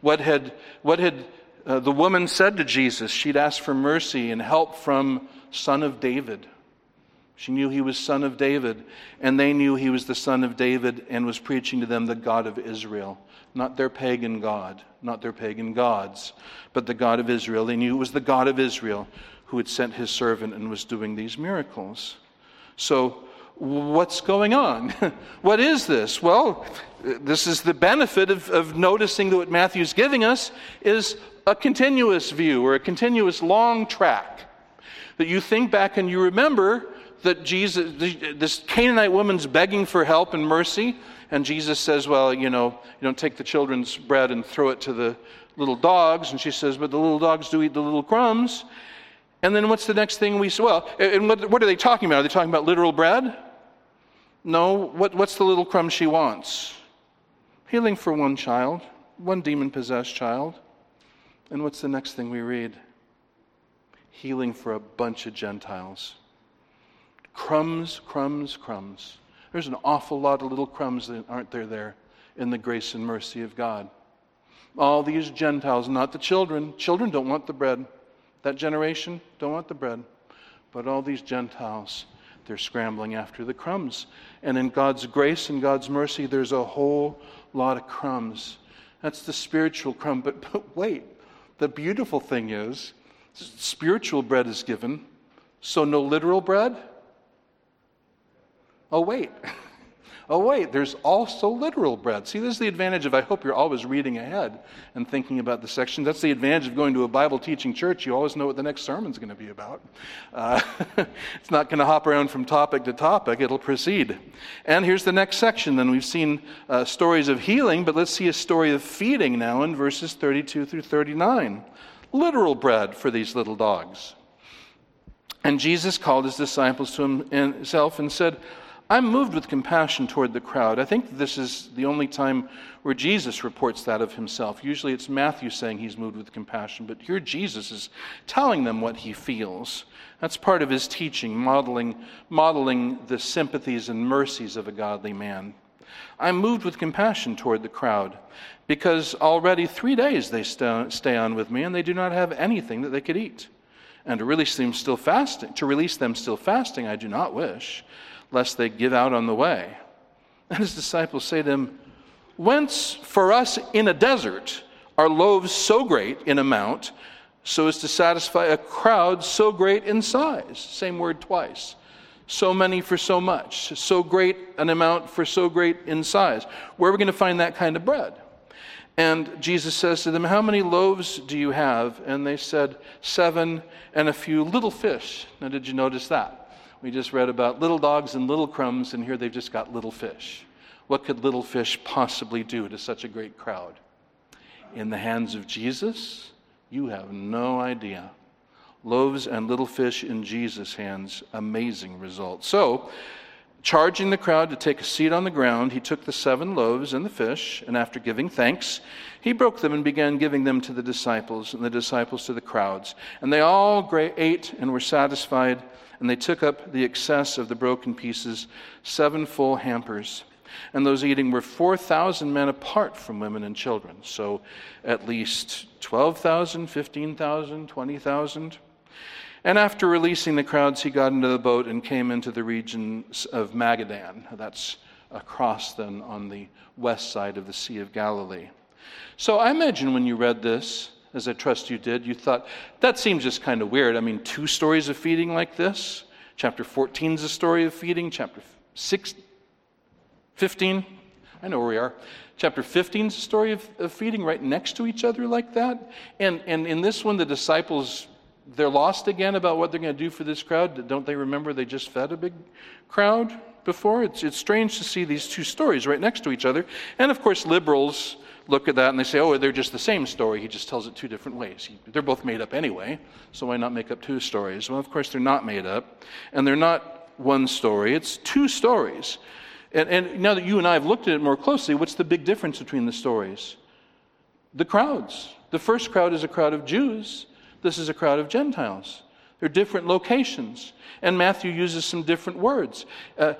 What had, what had uh, the woman said to Jesus she'd asked for mercy and help from son of David. She knew he was son of David, and they knew he was the son of David and was preaching to them the God of Israel, not their pagan God, not their pagan gods, but the God of Israel. They knew it was the God of Israel who had sent his servant and was doing these miracles. So, what's going on? [laughs] what is this? Well, this is the benefit of, of noticing that what Matthew's giving us is a continuous view or a continuous long track. That you think back and you remember that Jesus, this Canaanite woman's begging for help and mercy, and Jesus says, Well, you know, you don't take the children's bread and throw it to the little dogs. And she says, But the little dogs do eat the little crumbs. And then what's the next thing we say? Well, and what, what are they talking about? Are they talking about literal bread? No. What, what's the little crumb she wants? Healing for one child, one demon possessed child. And what's the next thing we read? Healing for a bunch of Gentiles. Crumbs, crumbs, crumbs. There's an awful lot of little crumbs that aren't there there in the grace and mercy of God. All these Gentiles, not the children. Children don't want the bread. That generation don't want the bread. But all these Gentiles, they're scrambling after the crumbs. And in God's grace and God's mercy, there's a whole lot of crumbs. That's the spiritual crumb. But, but wait, the beautiful thing is, spiritual bread is given, so no literal bread? Oh, wait. [laughs] Oh, wait, there's also literal bread. See, this is the advantage of I hope you're always reading ahead and thinking about the section. That's the advantage of going to a Bible teaching church. You always know what the next sermon's going to be about. Uh, [laughs] it's not going to hop around from topic to topic, it'll proceed. And here's the next section. Then we've seen uh, stories of healing, but let's see a story of feeding now in verses 32 through 39. Literal bread for these little dogs. And Jesus called his disciples to himself and said, I'm moved with compassion toward the crowd. I think this is the only time where Jesus reports that of himself. Usually it's Matthew saying he's moved with compassion, but here Jesus is telling them what he feels. That's part of his teaching, modeling, modeling the sympathies and mercies of a godly man. I'm moved with compassion toward the crowd because already three days they stay on with me and they do not have anything that they could eat. And to release them still fasting, to release them still fasting, I do not wish lest they give out on the way. And his disciples say to him, Whence for us in a desert are loaves so great in amount, so as to satisfy a crowd so great in size? Same word twice. So many for so much, so great an amount for so great in size. Where are we going to find that kind of bread? And Jesus says to them, How many loaves do you have? And they said, Seven and a few little fish. Now, did you notice that? We just read about little dogs and little crumbs, and here they've just got little fish. What could little fish possibly do to such a great crowd? In the hands of Jesus, you have no idea. Loaves and little fish in Jesus' hands, amazing results. So, charging the crowd to take a seat on the ground, he took the seven loaves and the fish, and after giving thanks, he broke them and began giving them to the disciples, and the disciples to the crowds. And they all ate and were satisfied and they took up the excess of the broken pieces, seven full hampers. And those eating were 4,000 men apart from women and children. So at least 12,000, 15,000, 20,000. And after releasing the crowds, he got into the boat and came into the region of Magadan. That's across then on the west side of the Sea of Galilee. So I imagine when you read this, as I trust you did, you thought, that seems just kind of weird. I mean, two stories of feeding like this. Chapter 14 is a story of feeding. Chapter 6, 15, I know where we are. Chapter 15 is a story of, of feeding right next to each other like that. And, and in this one, the disciples, they're lost again about what they're going to do for this crowd. Don't they remember they just fed a big crowd before? It's, it's strange to see these two stories right next to each other. And of course, liberals look at that and they say, oh, they're just the same story. He just tells it two different ways. He, they're both made up anyway, so why not make up two stories? Well, of course, they're not made up, and they're not one story, it's two stories. And, and now that you and I have looked at it more closely, what's the big difference between the stories? The crowds. The first crowd is a crowd of Jews, this is a crowd of Gentiles. They're different locations. And Matthew uses some different words. Uh,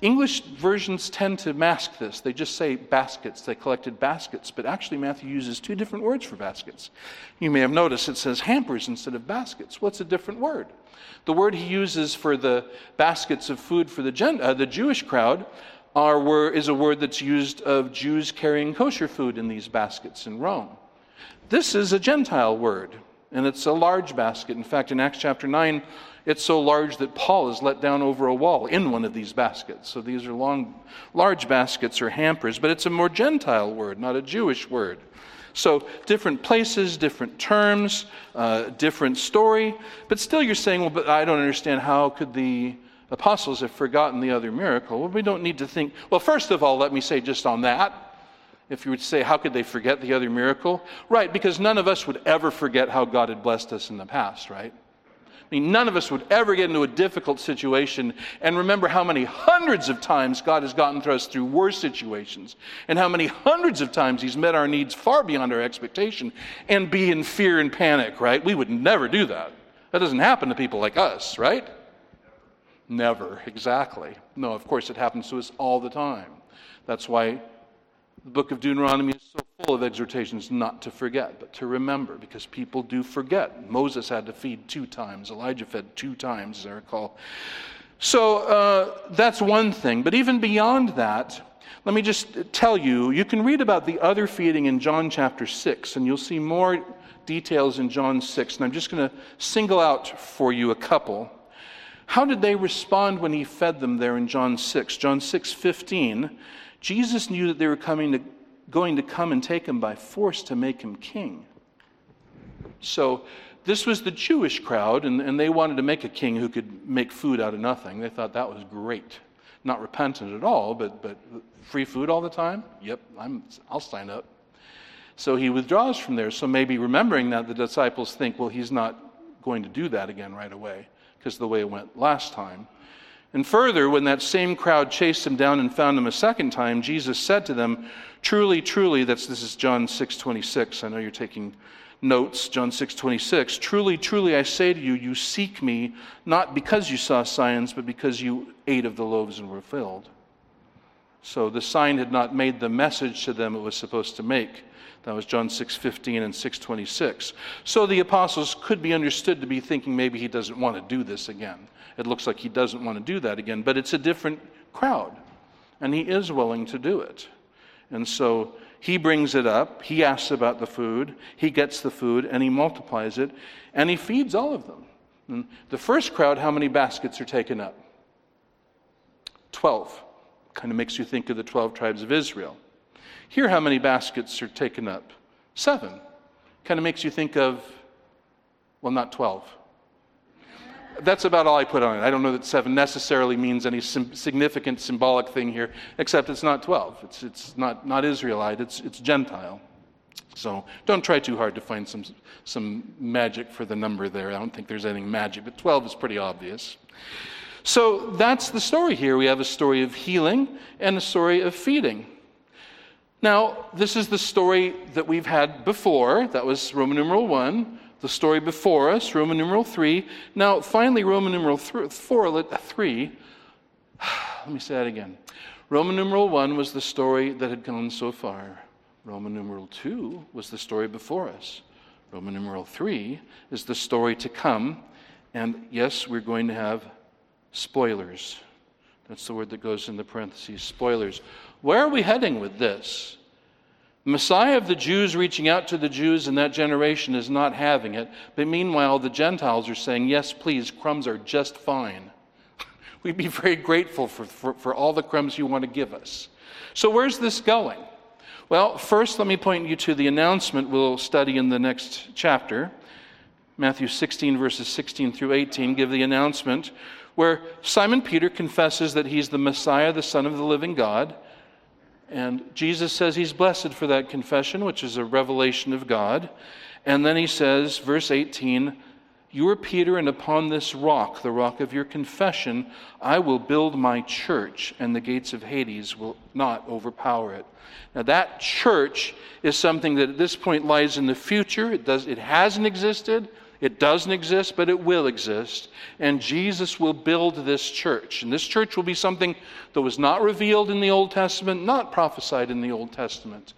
English versions tend to mask this. They just say baskets. They collected baskets. But actually, Matthew uses two different words for baskets. You may have noticed it says hampers instead of baskets. What's a different word? The word he uses for the baskets of food for the, Gen- uh, the Jewish crowd are, were, is a word that's used of Jews carrying kosher food in these baskets in Rome. This is a Gentile word. And it's a large basket. In fact, in Acts chapter 9, it's so large that Paul is let down over a wall in one of these baskets. So these are long, large baskets or hampers, but it's a more Gentile word, not a Jewish word. So different places, different terms, uh, different story. But still, you're saying, well, but I don't understand how could the apostles have forgotten the other miracle? Well, we don't need to think. Well, first of all, let me say just on that if you would say, how could they forget the other miracle? Right, because none of us would ever forget how God had blessed us in the past, right? I mean, none of us would ever get into a difficult situation and remember how many hundreds of times God has gotten to us through worse situations and how many hundreds of times He's met our needs far beyond our expectation and be in fear and panic, right? We would never do that. That doesn't happen to people like us, right? Never, exactly. No, of course, it happens to us all the time. That's why the book of Deuteronomy is so full of exhortations not to forget, but to remember, because people do forget. Moses had to feed two times, Elijah fed two times, as I recall. So uh, that's one thing. But even beyond that, let me just tell you you can read about the other feeding in John chapter 6, and you'll see more details in John 6. And I'm just going to single out for you a couple. How did they respond when he fed them there in John 6? John 6 15 Jesus knew that they were coming to, going to come and take him by force to make him king. So this was the Jewish crowd, and, and they wanted to make a king who could make food out of nothing. They thought that was great. Not repentant at all, but, but free food all the time? Yep, I'm, I'll sign up. So he withdraws from there. So maybe remembering that, the disciples think, well, he's not going to do that again right away, because the way it went last time. And further, when that same crowd chased him down and found him a second time, Jesus said to them, Truly, truly, that's this is John 6 26. I know you're taking notes, John 6 26. Truly, truly, I say to you, you seek me not because you saw signs, but because you ate of the loaves and were filled. So the sign had not made the message to them it was supposed to make. That was John 6:15 and 6:26. So the apostles could be understood to be thinking maybe he doesn't want to do this again. It looks like he doesn't want to do that again, but it's a different crowd, and he is willing to do it. And so he brings it up, he asks about the food, he gets the food, and he multiplies it, and he feeds all of them. And the first crowd, how many baskets are taken up? Twelve. Kind of makes you think of the 12 tribes of Israel. Here, how many baskets are taken up? Seven. Kind of makes you think of, well, not 12 that's about all I put on it. I don't know that seven necessarily means any sim- significant symbolic thing here, except it's not 12. It's, it's not, not Israelite, it's, it's Gentile. So don't try too hard to find some, some magic for the number there. I don't think there's anything magic, but 12 is pretty obvious. So that's the story here. We have a story of healing and a story of feeding. Now, this is the story that we've had before. That was Roman numeral 1 the story before us, Roman numeral 3. Now, finally, Roman numeral th- 4, 3. [sighs] Let me say that again. Roman numeral 1 was the story that had gone so far. Roman numeral 2 was the story before us. Roman numeral 3 is the story to come. And yes, we're going to have spoilers. That's the word that goes in the parentheses spoilers. Where are we heading with this? Messiah of the Jews reaching out to the Jews in that generation is not having it, but meanwhile, the Gentiles are saying, Yes, please, crumbs are just fine. [laughs] We'd be very grateful for, for, for, all the crumbs you want to give us. So, where's this going? Well, first, let me point you to the announcement we'll study in the next chapter. Matthew 16, verses 16 through 18, give the announcement where Simon Peter confesses that he's the Messiah, the Son of the living God. And Jesus says he's blessed for that confession, which is a revelation of God. And then he says, verse 18, You are Peter, and upon this rock, the rock of your confession, I will build my church, and the gates of Hades will not overpower it. Now, that church is something that at this point lies in the future. It, does, it hasn't existed. It doesn't exist, but it will exist. And Jesus will build this church. And this church will be something that was not revealed in the Old Testament, not prophesied in the Old Testament.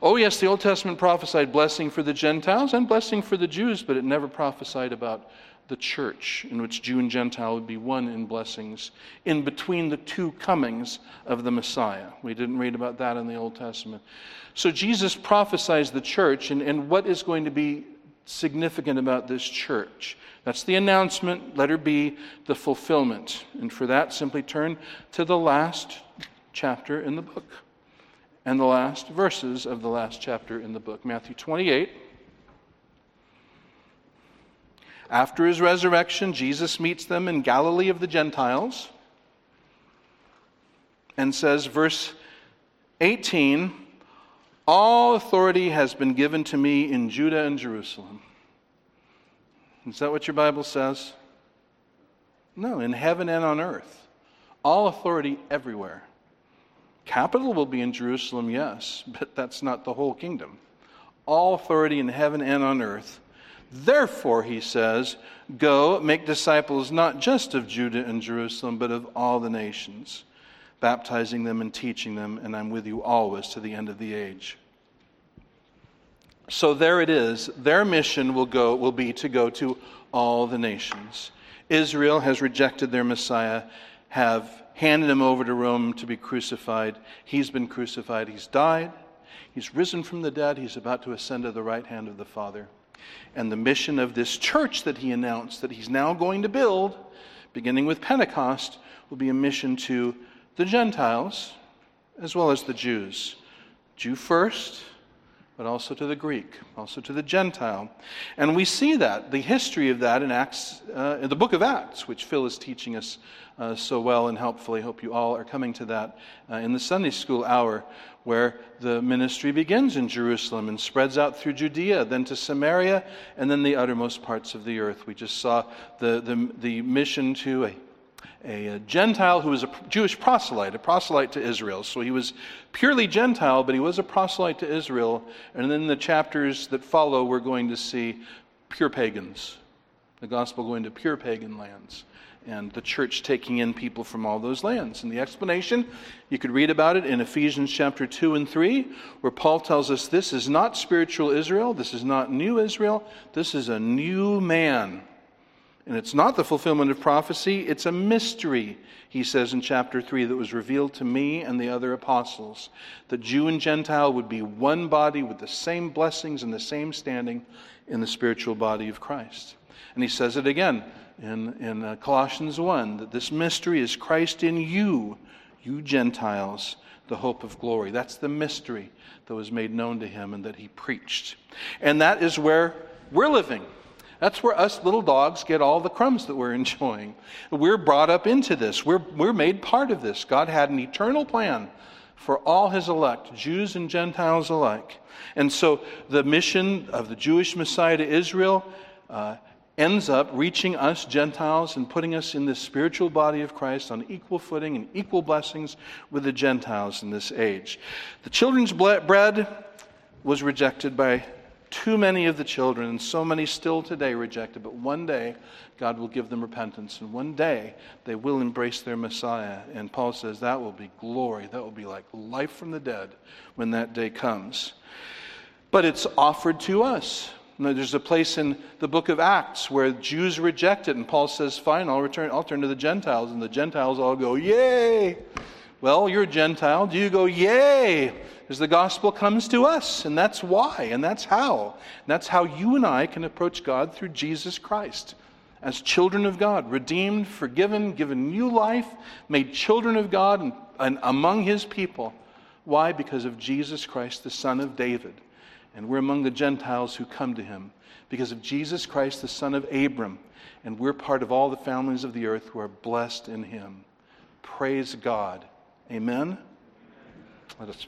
Oh, yes, the Old Testament prophesied blessing for the Gentiles and blessing for the Jews, but it never prophesied about the church, in which Jew and Gentile would be one in blessings in between the two comings of the Messiah. We didn't read about that in the Old Testament. So Jesus prophesies the church and, and what is going to be significant about this church. That's the announcement. Let her be the fulfillment. And for that, simply turn to the last chapter in the book and the last verses of the last chapter in the book Matthew 28. After his resurrection, Jesus meets them in Galilee of the Gentiles and says, verse 18, All authority has been given to me in Judah and Jerusalem. Is that what your Bible says? No, in heaven and on earth. All authority everywhere. Capital will be in Jerusalem, yes, but that's not the whole kingdom. All authority in heaven and on earth. Therefore, he says, go make disciples not just of Judah and Jerusalem, but of all the nations, baptizing them and teaching them, and I'm with you always to the end of the age. So there it is. Their mission will go will be to go to all the nations. Israel has rejected their Messiah, have handed him over to Rome to be crucified. He's been crucified, he's died, he's risen from the dead, he's about to ascend to the right hand of the Father. And the mission of this church that he announced that he's now going to build, beginning with Pentecost, will be a mission to the Gentiles as well as the Jews. Jew first, but also to the Greek, also to the Gentile. And we see that, the history of that in Acts, uh, in the book of Acts, which Phil is teaching us uh, so well and helpfully. Hope you all are coming to that uh, in the Sunday school hour, where the ministry begins in Jerusalem and spreads out through Judea, then to Samaria, and then the uttermost parts of the earth. We just saw the, the, the mission to a a Gentile who was a Jewish proselyte, a proselyte to Israel. So he was purely Gentile, but he was a proselyte to Israel. And then the chapters that follow, we're going to see pure pagans, the gospel going to pure pagan lands, and the church taking in people from all those lands. And the explanation, you could read about it in Ephesians chapter 2 and 3, where Paul tells us this is not spiritual Israel, this is not new Israel, this is a new man. And it's not the fulfillment of prophecy, it's a mystery, he says in chapter 3, that was revealed to me and the other apostles. That Jew and Gentile would be one body with the same blessings and the same standing in the spiritual body of Christ. And he says it again in, in uh, Colossians 1 that this mystery is Christ in you, you Gentiles, the hope of glory. That's the mystery that was made known to him and that he preached. And that is where we're living. That's where us little dogs get all the crumbs that we're [laughs] enjoying. We're brought up into this, we're, we're made part of this. God had an eternal plan for all his elect, Jews and Gentiles alike. And so the mission of the Jewish Messiah to Israel uh, ends up reaching us Gentiles and putting us in this spiritual body of Christ on equal footing and equal blessings with the Gentiles in this age. The children's bread was rejected by too many of the children, and so many still today rejected, but one day God will give them repentance, and one day they will embrace their Messiah. And Paul says that will be glory. That will be like life from the dead when that day comes. But it's offered to us. Now, there's a place in the book of Acts where Jews reject it, and Paul says, Fine, I'll, return, I'll turn to the Gentiles. And the Gentiles all go, Yay! Well, you're a Gentile. Do you go, Yay! Because the gospel comes to us, and that's why, and that's how. And that's how you and I can approach God through Jesus Christ. As children of God, redeemed, forgiven, given new life, made children of God and, and among his people. Why? Because of Jesus Christ, the Son of David. And we're among the Gentiles who come to him. Because of Jesus Christ, the Son of Abram. And we're part of all the families of the earth who are blessed in him. Praise God. Amen. Let us